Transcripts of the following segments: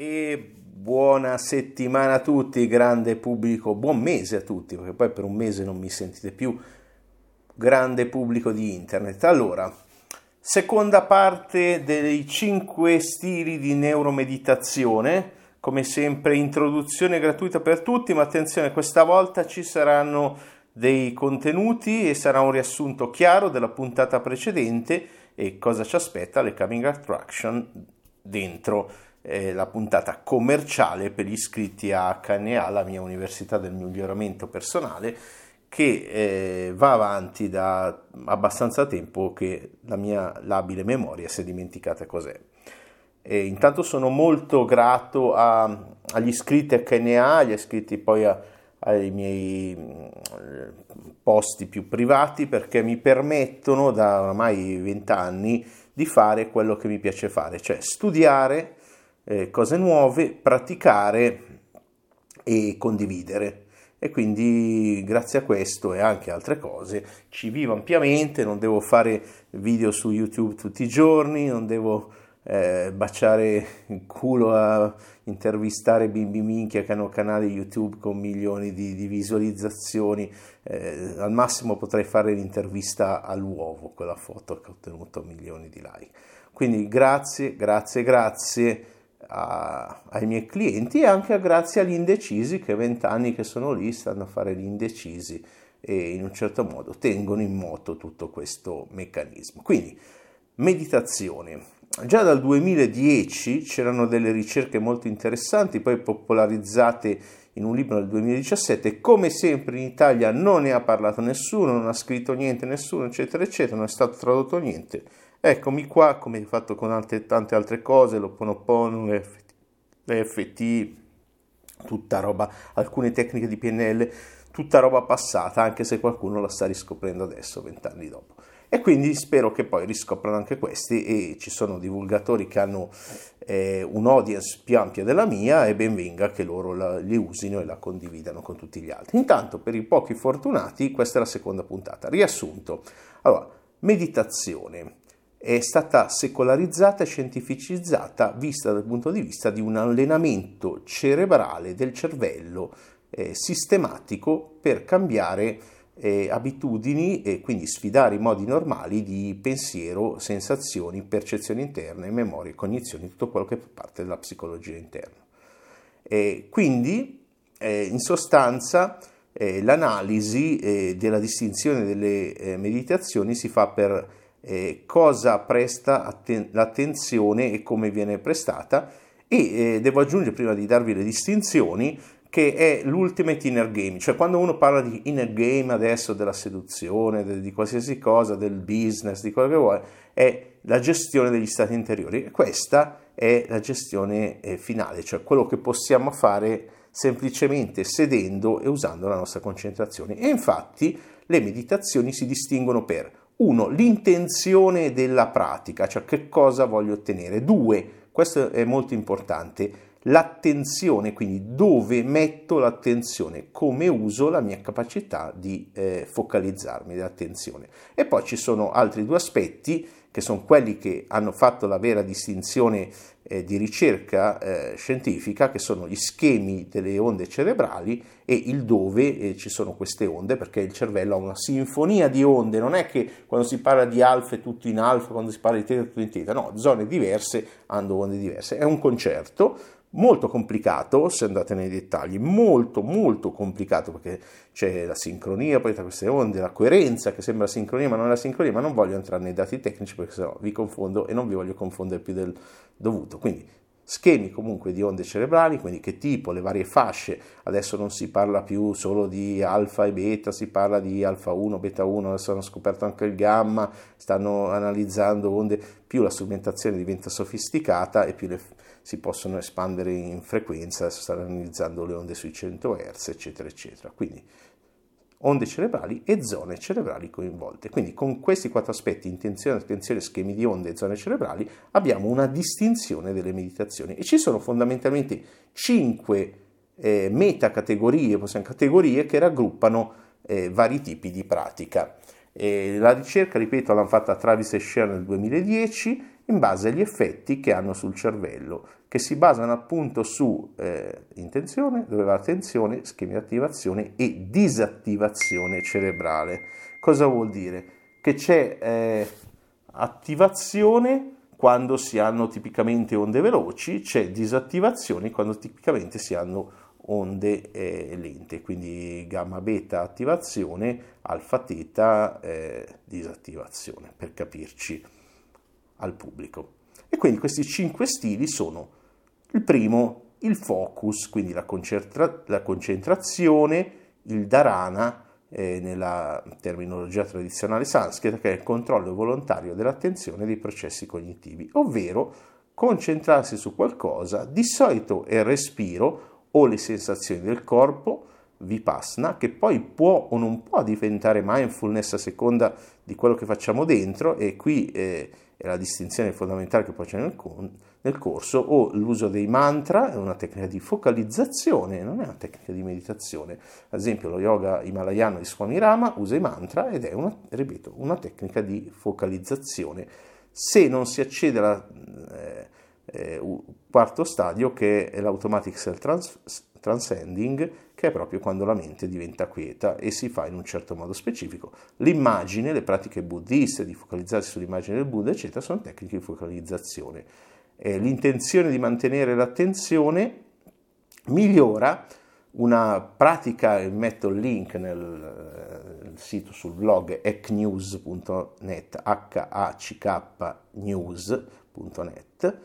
e buona settimana a tutti, grande pubblico, buon mese a tutti, perché poi per un mese non mi sentite più, grande pubblico di internet. Allora, seconda parte dei cinque stili di neuromeditazione, come sempre introduzione gratuita per tutti, ma attenzione, questa volta ci saranno dei contenuti e sarà un riassunto chiaro della puntata precedente e cosa ci aspetta le coming attraction dentro eh, la puntata commerciale per gli iscritti a HNA, la mia università del miglioramento personale, che eh, va avanti da abbastanza tempo che la mia labile memoria si è dimenticata cos'è. E intanto sono molto grato a, agli iscritti a HNA, agli iscritti poi a, ai miei posti più privati perché mi permettono da ormai vent'anni di fare quello che mi piace fare, cioè studiare eh, cose nuove, praticare e condividere. E quindi grazie a questo e anche altre cose ci vivo ampiamente, non devo fare video su YouTube tutti i giorni, non devo eh, baciare il culo a intervistare bimbi minchia che hanno canali YouTube con milioni di, di visualizzazioni. Eh, al massimo potrei fare l'intervista all'uovo, quella foto che ha ottenuto milioni di like. Quindi grazie, grazie, grazie a, ai miei clienti e anche grazie agli indecisi che vent'anni che sono lì stanno a fare gli indecisi e in un certo modo tengono in moto tutto questo meccanismo. Quindi meditazione. Già dal 2010 c'erano delle ricerche molto interessanti, poi popolarizzate in un libro del 2017. Come sempre in Italia non ne ha parlato nessuno, non ha scritto niente nessuno, eccetera, eccetera, non è stato tradotto niente Eccomi qua, come fatto con altre, tante altre cose, l'Oponopono, l'EFT, tutta roba, alcune tecniche di PNL, tutta roba passata, anche se qualcuno la sta riscoprendo adesso, vent'anni dopo. E quindi spero che poi riscoprano anche questi e ci sono divulgatori che hanno eh, un'audience più ampia della mia e ben venga che loro la, li usino e la condividano con tutti gli altri. Intanto, per i pochi fortunati, questa è la seconda puntata. Riassunto. Allora, meditazione è stata secolarizzata e scientificizzata vista dal punto di vista di un allenamento cerebrale del cervello eh, sistematico per cambiare eh, abitudini e quindi sfidare i modi normali di pensiero, sensazioni, percezioni interne, memorie, cognizioni, tutto quello che fa parte della psicologia interna. E quindi, eh, in sostanza, eh, l'analisi eh, della distinzione delle eh, meditazioni si fa per eh, cosa presta atten- l'attenzione e come viene prestata e eh, devo aggiungere prima di darvi le distinzioni che è l'ultimate inner game, cioè quando uno parla di inner game adesso della seduzione, de- di qualsiasi cosa, del business, di quello che vuoi, è la gestione degli stati interiori e questa è la gestione eh, finale, cioè quello che possiamo fare semplicemente sedendo e usando la nostra concentrazione. E infatti le meditazioni si distinguono per uno, l'intenzione della pratica, cioè che cosa voglio ottenere. Due, questo è molto importante, l'attenzione, quindi dove metto l'attenzione, come uso la mia capacità di eh, focalizzarmi dell'attenzione. E poi ci sono altri due aspetti che sono quelli che hanno fatto la vera distinzione eh, di ricerca eh, scientifica, che sono gli schemi delle onde cerebrali e il dove eh, ci sono queste onde, perché il cervello ha una sinfonia di onde, non è che quando si parla di alfa è tutto in alfa, quando si parla di teta è tutto in teta, no, zone diverse hanno onde diverse, è un concerto molto complicato se andate nei dettagli, molto molto complicato perché c'è la sincronia poi tra queste onde, la coerenza che sembra sincronia ma non è la sincronia, ma non voglio entrare nei dati tecnici perché sennò vi confondo e non vi voglio confondere più del dovuto. Quindi schemi comunque di onde cerebrali, quindi che tipo, le varie fasce, adesso non si parla più solo di alfa e beta, si parla di alfa 1, beta 1, adesso hanno scoperto anche il gamma, stanno analizzando onde, più la strumentazione diventa sofisticata e più le si possono espandere in frequenza, stanno analizzando le onde sui 100 Hz, eccetera, eccetera. Quindi onde cerebrali e zone cerebrali coinvolte. Quindi con questi quattro aspetti, intenzione, attenzione, schemi di onde e zone cerebrali, abbiamo una distinzione delle meditazioni e ci sono fondamentalmente cinque eh, metacategorie, possiamo categorie che raggruppano eh, vari tipi di pratica. Eh, la ricerca, ripeto, l'hanno fatta Travis e Sher nel 2010 in base agli effetti che hanno sul cervello, che si basano appunto su eh, intenzione, dove va l'attenzione, schemi di attivazione e disattivazione cerebrale. Cosa vuol dire? Che c'è eh, attivazione quando si hanno tipicamente onde veloci, c'è disattivazione quando tipicamente si hanno onde eh, lente, quindi gamma beta attivazione, alfa teta eh, disattivazione, per capirci al pubblico. E quindi questi cinque stili sono il primo, il focus, quindi la, concentra- la concentrazione, il dharana, eh, nella terminologia tradizionale sanscrita, che è il controllo volontario dell'attenzione dei processi cognitivi, ovvero concentrarsi su qualcosa, di solito è il respiro o le sensazioni del corpo, vipassana, che poi può o non può diventare mindfulness a seconda di quello che facciamo dentro, e qui eh, è la distinzione fondamentale che poi c'è nel, nel, corso, o l'uso dei mantra è una tecnica di focalizzazione, non è una tecnica di meditazione. Ad esempio lo yoga himalayano di Swami Rama usa i mantra ed è una, ripeto, una tecnica di focalizzazione. Se non si accede alla... Eh, eh, quarto stadio che è l'automatic self trans- transcending, che è proprio quando la mente diventa quieta e si fa in un certo modo specifico. L'immagine, le pratiche buddiste di focalizzarsi sull'immagine del Buddha, eccetera, sono tecniche di focalizzazione. Eh, l'intenzione di mantenere l'attenzione migliora una pratica, metto il link nel, nel sito sul blog hacknews.net, h-a-c-k news.net,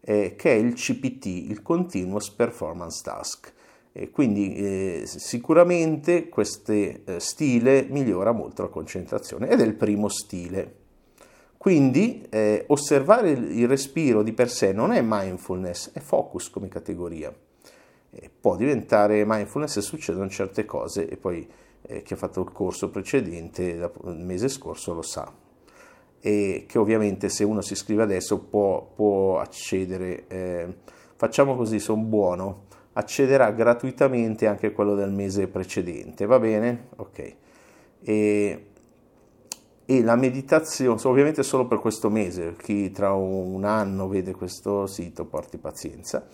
eh, che è il CPT, il Continuous Performance Task. E quindi eh, sicuramente questo eh, stile migliora molto la concentrazione ed è il primo stile. Quindi eh, osservare il respiro di per sé non è mindfulness, è focus come categoria. può diventare mindfulness se succedono certe cose e poi eh, chi ha fatto il corso precedente il mese scorso lo sa e che ovviamente se uno si iscrive adesso può, può accedere, eh, facciamo così, sono buono, accederà gratuitamente anche quello del mese precedente, va bene? Ok. E, e la meditazione, ovviamente solo per questo mese, chi tra un anno vede questo sito porti pazienza.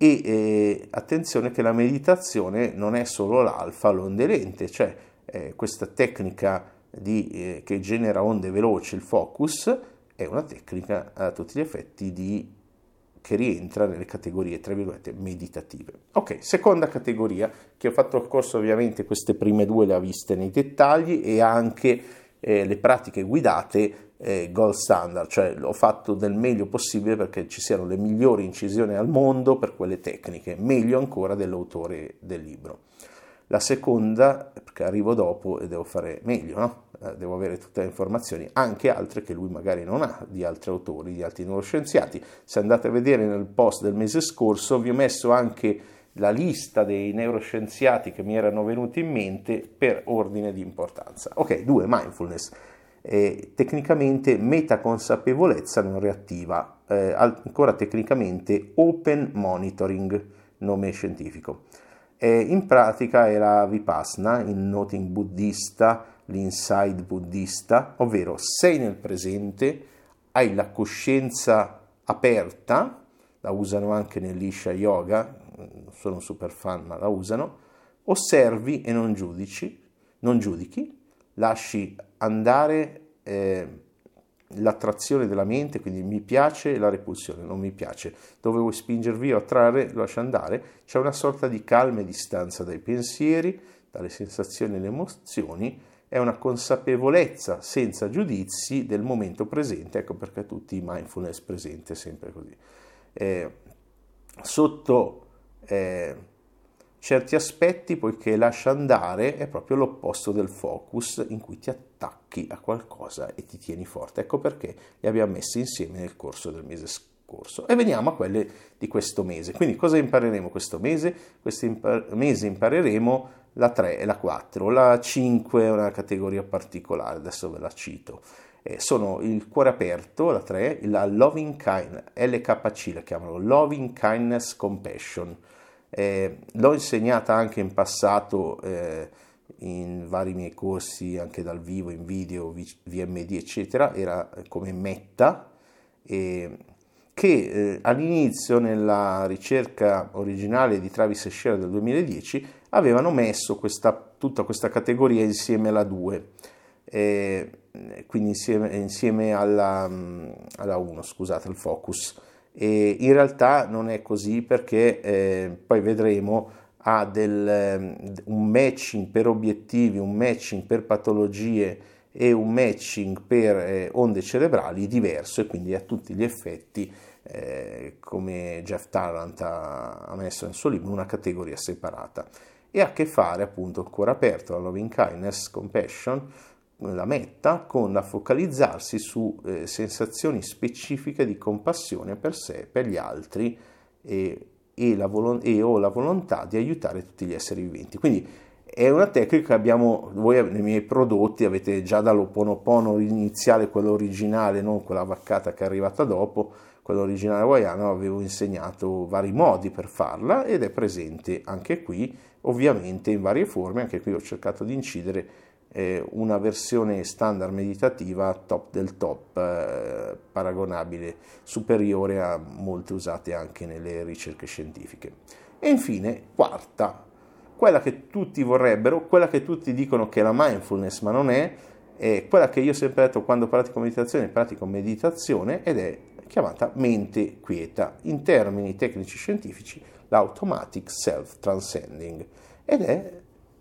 E eh, attenzione che la meditazione non è solo l'alfa, l'onde lente, cioè eh, questa tecnica di, eh, che genera onde veloci, il focus, è una tecnica a tutti gli effetti di, che rientra nelle categorie, tra virgolette, meditative. Ok, seconda categoria, che ho fatto il corso ovviamente queste prime due le ha viste nei dettagli e anche eh, le pratiche guidate eh, gold standard, cioè l'ho fatto del meglio possibile perché ci siano le migliori incisioni al mondo per quelle tecniche, meglio ancora dell'autore del libro. La seconda, perché arrivo dopo e devo fare meglio, no? Eh, devo avere tutte le informazioni, anche altre che lui magari non ha, di altri autori, di altri neuroscienziati. Se andate a vedere nel post del mese scorso, vi ho messo anche la lista dei neuroscienziati che mi erano venuti in mente per ordine di importanza. Ok, due, mindfulness. Eh, tecnicamente metaconsapevolezza non reattiva, eh, ancora tecnicamente open monitoring, nome scientifico. E in pratica era Vipassana, il noting buddista, l'inside buddista, ovvero sei nel presente, hai la coscienza aperta, la usano anche nell'Isha Yoga, sono un super fan ma la usano, osservi e non giudici, non giudichi, lasci andare eh, l'attrazione della mente, quindi mi piace e la repulsione, non mi piace, dove vuoi spingervi o attrarre, lascia andare, c'è una sorta di calma e distanza dai pensieri, dalle sensazioni e le emozioni, è una consapevolezza senza giudizi del momento presente, ecco perché tutti i mindfulness presente sempre così. Eh, sotto eh, certi aspetti, poiché lascia andare, è proprio l'opposto del focus in cui ti attacchi a qualcosa e ti tieni forte. Ecco perché li abbiamo messi insieme nel corso del mese scorso. E veniamo a quelle di questo mese. Quindi cosa impareremo questo mese? Questo impar- mese impareremo la 3 e la 4. La 5 è una categoria particolare, adesso ve la cito. Eh, sono il cuore aperto, la 3, la loving kindness, LKC la chiamano, loving kindness compassion eh, l'ho insegnata anche in passato eh, in vari miei corsi, anche dal vivo, in video, VMD, eccetera, era come metta che eh, all'inizio nella ricerca originale di Travis e Scherer del 2010 avevano messo questa, tutta questa categoria insieme alla 2, eh, quindi insieme, insieme alla, alla 1, scusate, al focus. E in realtà non è così perché eh, poi vedremo ha del, un matching per obiettivi, un matching per patologie e un matching per eh, onde cerebrali diverso e quindi a tutti gli effetti eh, come Jeff Tarrant ha, ha, messo nel suo libro una categoria separata e ha a che fare appunto ancora aperto la loving kindness compassion la metta con la focalizzarsi su eh, sensazioni specifiche di compassione per sé, per gli altri e e, la volo- e ho la volontà di aiutare tutti gli esseri viventi. Quindi è una tecnica che abbiamo, voi nei miei prodotti avete già dall'Oponopono iniziale, quello originale, non quella vaccata che è arrivata dopo, quello originale hawaiano, avevo insegnato vari modi per farla ed è presente anche qui, ovviamente in varie forme, anche qui ho cercato di incidere eh, una versione standard meditativa top del top, eh, paragonabile, superiore a molte usate anche nelle ricerche scientifiche. E infine, quarta, quella che tutti vorrebbero, quella che tutti dicono che è la mindfulness, ma non è, è quella che io ho sempre detto quando pratico meditazione, pratico meditazione ed è chiamata mente quieta, in termini tecnici scientifici l'automatic self-transcending. Ed è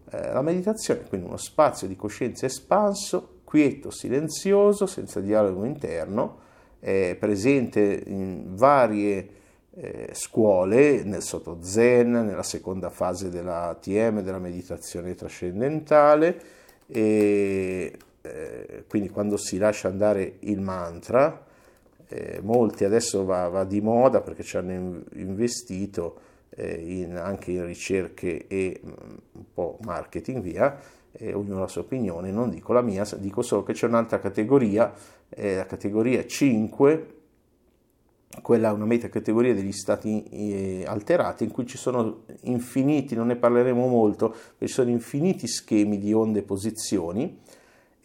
eh, la meditazione, quindi uno spazio di coscienza espanso, quieto, silenzioso, senza dialogo interno, è presente in varie eh, scuole, nel Soto Zen, nella seconda fase della TM, della meditazione trascendentale, e eh, quindi quando si lascia andare il mantra, eh, molti adesso va, va, di moda perché ci hanno investito in, anche in ricerche e mm, un po' marketing via, eh, ognuno ha la sua opinione, non dico la mia, dico solo che c'è un'altra categoria, eh, la categoria 5, quella è una metacategoria degli stati eh, alterati in cui ci sono infiniti, non ne parleremo molto, ci sono infiniti schemi di onde e posizioni,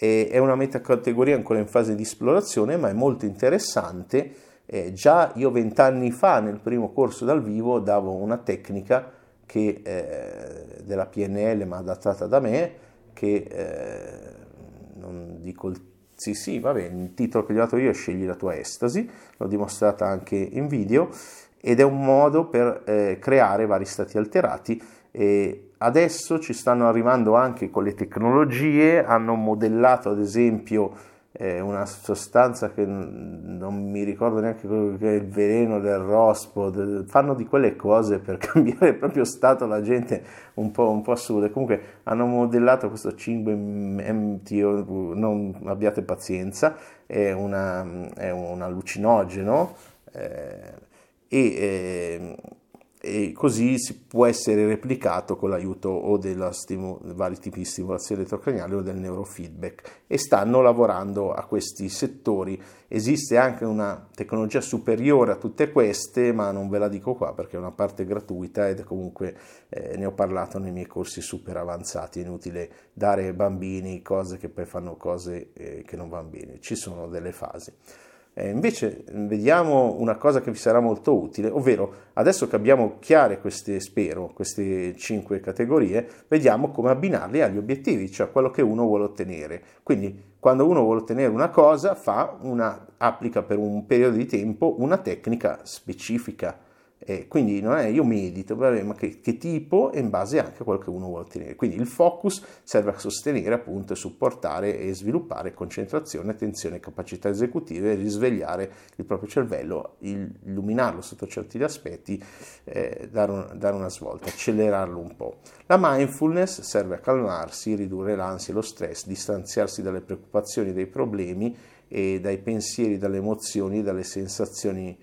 è una metacategoria ancora in fase di esplorazione, ma è molto interessante eh, già io vent'anni fa nel primo corso dal vivo davo una tecnica che, eh, della PNL ma adattata da me che eh, non dico il sì sì va bene il titolo che gli ho dato io è scegli la tua estasi l'ho dimostrata anche in video ed è un modo per eh, creare vari stati alterati e adesso ci stanno arrivando anche con le tecnologie hanno modellato ad esempio è una sostanza che non mi ricordo neanche che è il veleno del rospo, fanno di quelle cose per cambiare il proprio stato la gente un po', un po assurde. Comunque hanno modellato questo 5 MTO, non abbiate pazienza, è, una, è un allucinogeno eh, e eh, e così si può essere replicato con l'aiuto o dei stimu- vari tipi di stimolazione elettrocraniale o del neurofeedback e stanno lavorando a questi settori. Esiste anche una tecnologia superiore a tutte queste, ma non ve la dico qua perché è una parte gratuita ed comunque eh, ne ho parlato nei miei corsi super avanzati, è inutile dare ai bambini cose che poi fanno cose eh, che non vanno bene, ci sono delle fasi. Eh, invece vediamo una cosa che vi sarà molto utile, ovvero adesso che abbiamo chiare queste, spero, queste cinque categorie, vediamo come abbinarli agli obiettivi, cioè quello che uno vuole ottenere. Quindi quando uno vuole ottenere una cosa, una, applica per un periodo di tempo una tecnica specifica eh, quindi non è io medito, vabbè, ma che, che, tipo e in base anche a quello che uno vuole ottenere. Quindi il focus serve a sostenere appunto e supportare e sviluppare concentrazione, attenzione, capacità esecutive, risvegliare il proprio cervello, illuminarlo sotto certi aspetti, eh, dare, un, dare una svolta, accelerarlo un po'. La mindfulness serve a calmarsi, ridurre l'ansia e lo stress, distanziarsi dalle preoccupazioni, dai problemi e dai pensieri, dalle emozioni, dalle sensazioni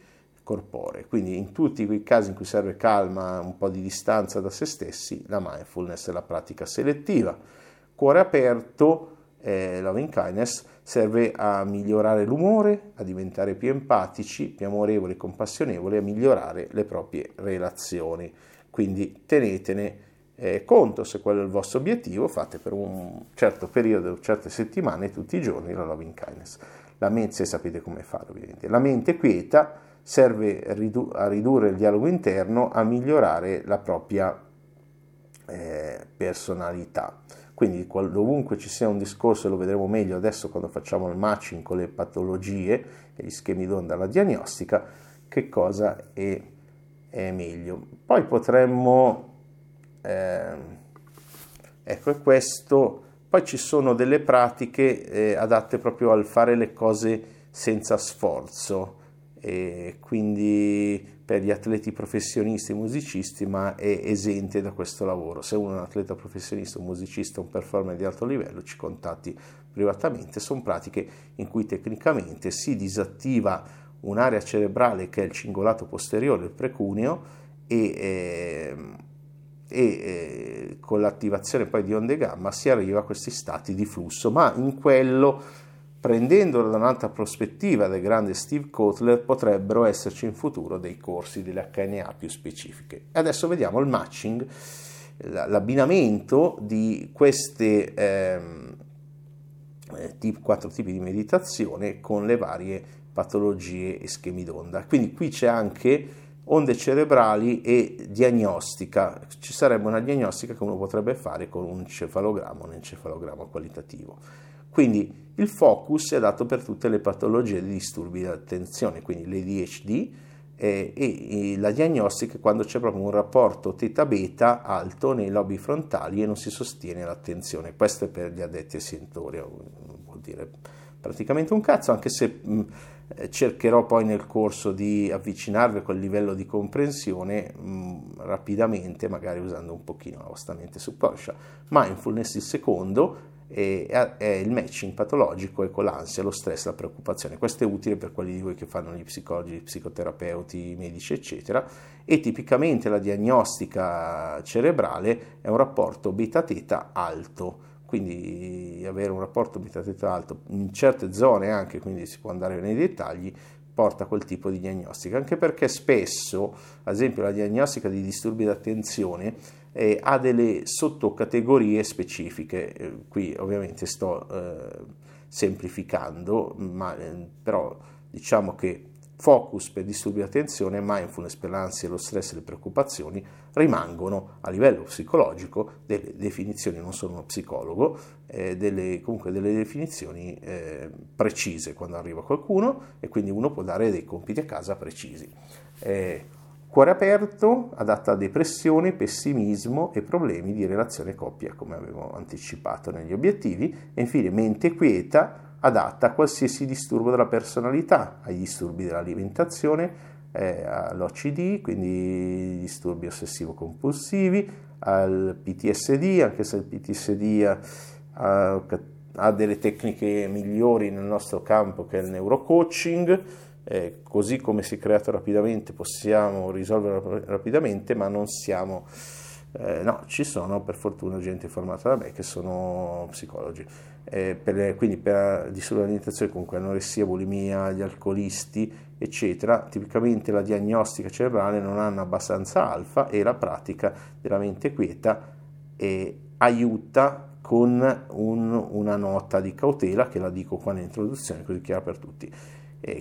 corporee. Quindi in tutti quei casi in cui serve calma, un po' di distanza da se stessi, la mindfulness è la pratica selettiva. Cuore aperto, eh, loving kindness, serve a migliorare l'umore, a diventare più empatici, più amorevoli, compassionevoli, a migliorare le proprie relazioni. Quindi tenetene eh, conto se quello è il vostro obiettivo, fate per un certo periodo, certe settimane, tutti i giorni la loving kindness. La mente, sapete come fare ovviamente. La mente quieta serve a ridurre il dialogo interno, a migliorare la propria eh, personalità. Quindi dovunque ci sia un discorso, lo vedremo meglio adesso quando facciamo il matching con le patologie e gli schemi d'onda alla diagnostica, che cosa è, è meglio. Poi potremmo, eh, ecco questo, poi ci sono delle pratiche eh, adatte proprio al fare le cose senza sforzo, e quindi per gli atleti professionisti e musicisti, ma è esente da questo lavoro. Se uno è un atleta professionista, un musicista, un performer di alto livello, ci contatti privatamente. Sono pratiche in cui tecnicamente si disattiva un'area cerebrale che è il cingolato posteriore, il precuneo, e, eh, e eh, con l'attivazione poi di onde gamma si arriva a questi stati di flusso, ma in quello prendendolo da un'altra prospettiva del grande Steve Kotler potrebbero esserci in futuro dei corsi delle HNA più specifiche. Adesso vediamo il matching, l'abbinamento di questi ehm, eh, quattro tipi di meditazione con le varie patologie e schemi d'onda. Quindi qui c'è anche onde cerebrali e diagnostica. Ci sarebbe una diagnostica che uno potrebbe fare con un encefalogramma, un encefalogramma qualitativo. Quindi il focus è adatto per tutte le patologie di disturbi dell'attenzione, quindi l'ADHD eh, e, la diagnostica quando c'è proprio un rapporto teta-beta alto nei lobi frontali e non si sostiene l'attenzione. Questo è per gli addetti ai sentori, vuol dire praticamente un cazzo, anche se mh, eh, cercherò poi nel corso di avvicinarvi a quel livello di comprensione mh, rapidamente, magari usando un pochino la vostra mente subconscia. Mindfulness il secondo è, è il matching patologico e con l'ansia, lo stress, la preoccupazione. Questo è utile per quelli di voi che fanno gli psicologi, gli psicoterapeuti, i medici, eccetera. E tipicamente la diagnostica cerebrale è un rapporto beta-teta alto. Quindi avere un rapporto beta-teta alto in certe zone anche, quindi si può andare nei dettagli, porta a quel tipo di diagnostica, anche perché spesso, ad esempio, la diagnostica di disturbi d'attenzione eh, ha delle sottocategorie specifiche. Eh, qui ovviamente sto eh, semplificando, ma eh, però diciamo che focus per disturbi di attenzione, mindfulness per l'ansia, lo stress e le preoccupazioni rimangono a livello psicologico delle definizioni, non sono uno psicologo, eh, delle, comunque delle definizioni eh, precise quando arriva qualcuno e quindi uno può dare dei compiti a casa precisi. Eh, Cuore aperto, adatta a depressione, pessimismo e problemi di relazione coppia, come avevo anticipato negli obiettivi. E infine mente quieta, adatta a qualsiasi disturbo della personalità, ai disturbi dell'alimentazione, eh, all'OCD, quindi disturbi ossessivo-compulsivi, al PTSD, anche se il PTSD ha, ha delle tecniche migliori nel nostro campo che è il neurocoaching eh, così come si è creato rapidamente possiamo risolverlo rapidamente, ma non siamo... Eh, no, ci sono per fortuna gente formata da me che sono psicologi. Eh, per, quindi per disturbi dell'alimentazione, comunque anoressia, bulimia, gli alcolisti, eccetera, tipicamente la diagnostica cerebrale non hanno abbastanza alfa e la pratica della mente quieta eh, aiuta con un, una nota di cautela che la dico qua nell'introduzione così chiara per tutti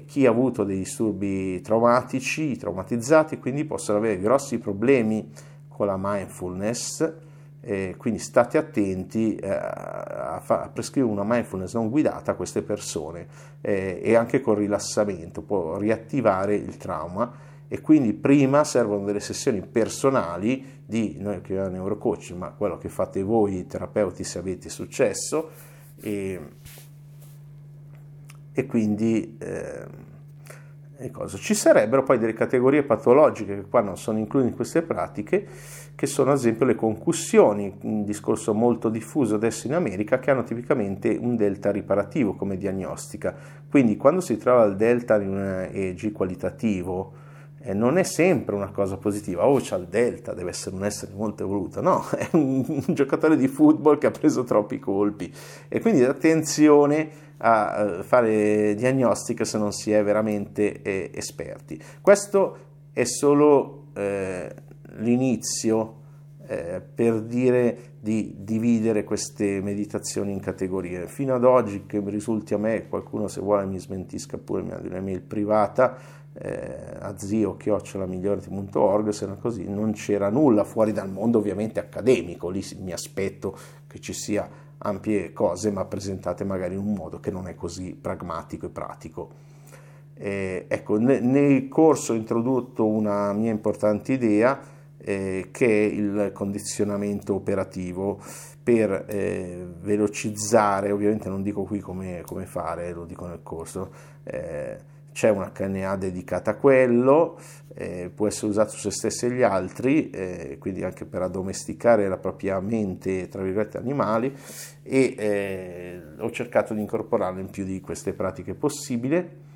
chi ha avuto dei disturbi traumatici, traumatizzati, quindi possono avere grossi problemi con la mindfulness, eh, quindi state attenti eh, a, fa- a, prescrivere una mindfulness non guidata a queste persone e anche con rilassamento può riattivare il trauma. E quindi prima servono delle sessioni personali di noi che abbiamo neurocoach, ma quello che fate voi terapeuti se avete successo e e quindi eh, ci sarebbero poi delle categorie patologiche che qua non sono incluse in queste pratiche, che sono ad esempio le concussioni, un discorso molto diffuso adesso in America, che hanno tipicamente un delta riparativo come diagnostica. Quindi quando si trova il delta in un EEG qualitativo, eh, non è sempre una cosa positiva, oh c'ha il delta, deve essere un essere molto evoluto, no, è un, un giocatore di football che ha preso troppi colpi e quindi attenzione a eh, fare diagnostica se non si è veramente eh, esperti. Questo è solo eh, l'inizio eh, per dire di dividere queste meditazioni in categorie. Fino ad oggi, che mi risulti a me, qualcuno se vuole mi smentisca pure, mi mandi un'email privata, eh, a zio-migliorati.org, se non così, non c'era nulla fuori dal mondo ovviamente accademico, lì mi aspetto che ci sia ampie cose, ma presentate magari in un modo che non è così pragmatico e pratico. Eh, ecco, ne, nel corso ho introdotto una mia importante idea eh, che è il condizionamento operativo per eh, velocizzare, ovviamente non dico qui come, come, fare, lo dico nel corso, eh, c'è una HNA dedicata a quello, eh, può essere usato su se stessi e gli altri, eh, quindi anche per addomesticare la propria mente, tra virgolette, animali, e eh, ho cercato di incorporarlo in più di queste pratiche possibile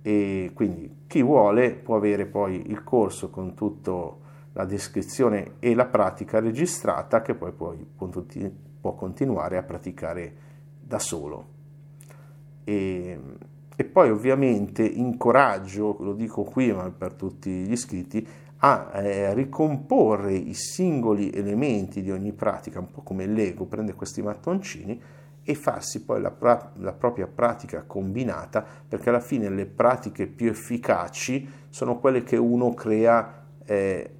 e quindi chi vuole può avere poi il corso con tutta la descrizione e la pratica registrata che poi, poi può continuare a praticare da solo. E, e poi ovviamente incoraggio, lo dico qui ma per tutti gli iscritti, a eh, ricomporre i singoli elementi di ogni pratica, un po' come Lego, prende questi mattoncini e farsi poi la, pra- la, propria pratica combinata, perché alla fine le pratiche più efficaci sono quelle che uno crea eh,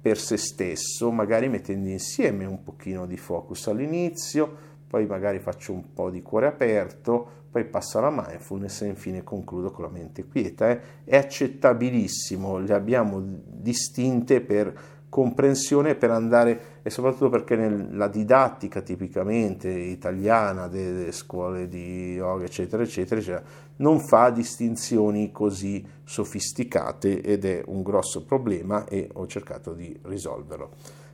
per se stesso, magari mettendo insieme un pochino di focus all'inizio, poi magari faccio un po' di cuore aperto, poi passo alla mindfulness e infine concludo con la mente quieta. Eh. È accettabilissimo, le abbiamo distinte per comprensione per andare e soprattutto perché nella didattica tipicamente italiana delle scuole di yoga eccetera eccetera, eccetera non fa distinzioni così sofisticate ed è un grosso problema e ho cercato di risolverlo.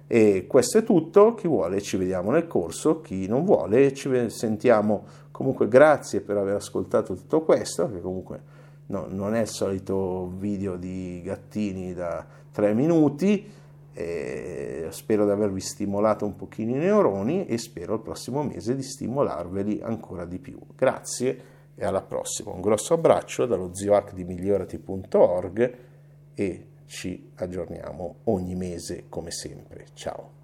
E questo è tutto, chi vuole ci vediamo nel corso, chi non vuole ci sentiamo comunque grazie per aver ascoltato tutto questo, che comunque no, non è il solito video di gattini da tre minuti, eh, spero di avervi stimolato un pochino i neuroni e spero il prossimo mese di stimolarveli ancora di più. Grazie e alla prossima. Un grosso abbraccio dallo zio di migliorati.org e ci aggiorniamo ogni mese come sempre. Ciao.